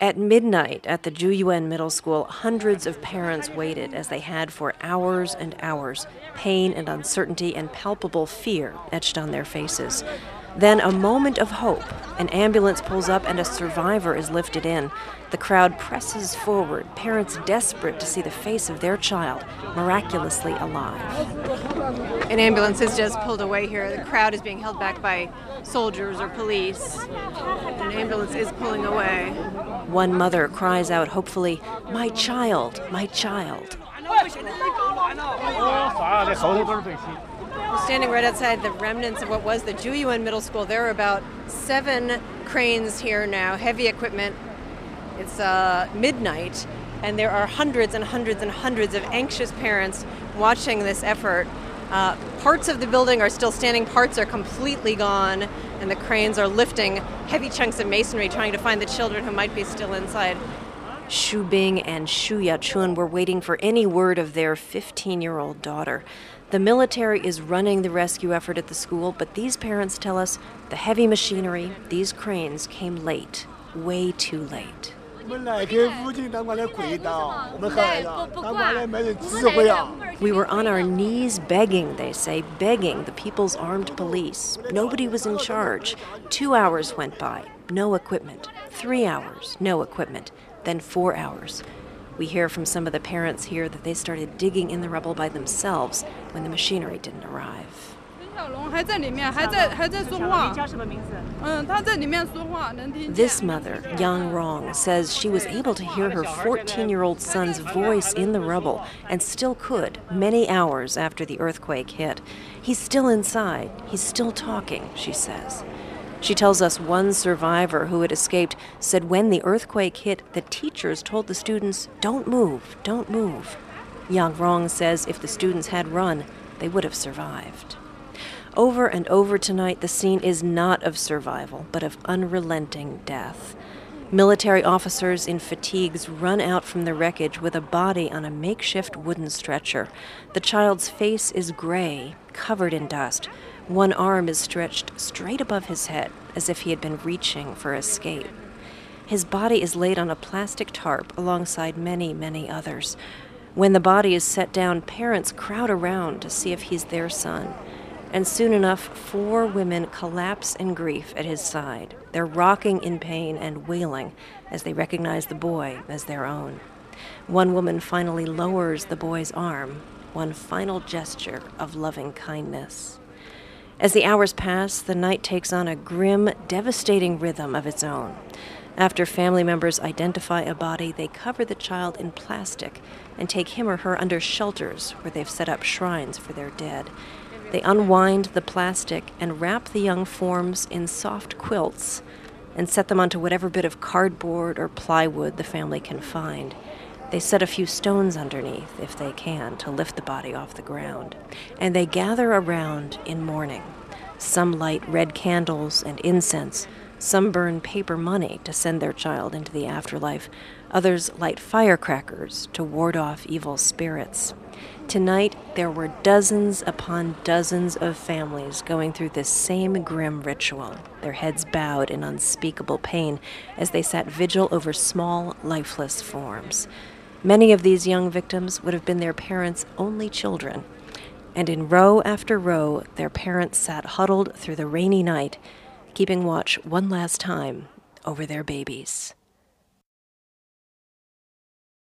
At midnight at the Juyuan Middle School, hundreds of parents waited as they had for hours and hours, pain and uncertainty and palpable fear etched on their faces. Then a moment of hope. An ambulance pulls up and a survivor is lifted in. The crowd presses forward, parents desperate to see the face of their child miraculously alive. An ambulance has just pulled away here. The crowd is being held back by soldiers or police. An ambulance is pulling away. One mother cries out hopefully, My child, my child. Standing right outside the remnants of what was the Juyuan Middle School, there are about seven cranes here now, heavy equipment. It's uh, midnight, and there are hundreds and hundreds and hundreds of anxious parents watching this effort. Uh, parts of the building are still standing, parts are completely gone, and the cranes are lifting heavy chunks of masonry trying to find the children who might be still inside. Shu Bing and Shu Yachun were waiting for any word of their 15 year old daughter. The military is running the rescue effort at the school, but these parents tell us the heavy machinery, these cranes, came late, way too late. We were on our knees begging, they say, begging the People's Armed Police. Nobody was in charge. Two hours went by, no equipment. Three hours, no equipment. Then four hours. We hear from some of the parents here that they started digging in the rubble by themselves when the machinery didn't arrive. This mother, Yang Rong, says she was able to hear her 14 year old son's voice in the rubble and still could many hours after the earthquake hit. He's still inside, he's still talking, she says. She tells us one survivor who had escaped said when the earthquake hit, the teachers told the students, Don't move, don't move. Yang Rong says if the students had run, they would have survived. Over and over tonight, the scene is not of survival, but of unrelenting death. Military officers in fatigues run out from the wreckage with a body on a makeshift wooden stretcher. The child's face is gray, covered in dust. One arm is stretched straight above his head, as if he had been reaching for escape. His body is laid on a plastic tarp alongside many, many others. When the body is set down, parents crowd around to see if he's their son. And soon enough, four women collapse in grief at his side. They're rocking in pain and wailing as they recognize the boy as their own. One woman finally lowers the boy's arm, one final gesture of loving kindness. As the hours pass, the night takes on a grim, devastating rhythm of its own. After family members identify a body, they cover the child in plastic and take him or her under shelters where they've set up shrines for their dead. They unwind the plastic and wrap the young forms in soft quilts and set them onto whatever bit of cardboard or plywood the family can find. They set a few stones underneath, if they can, to lift the body off the ground. And they gather around in mourning. Some light red candles and incense. Some burn paper money to send their child into the afterlife. Others light firecrackers to ward off evil spirits. Tonight, there were dozens upon dozens of families going through this same grim ritual, their heads bowed in unspeakable pain as they sat vigil over small, lifeless forms. Many of these young victims would have been their parents' only children, and in row after row, their parents sat huddled through the rainy night, keeping watch one last time over their babies.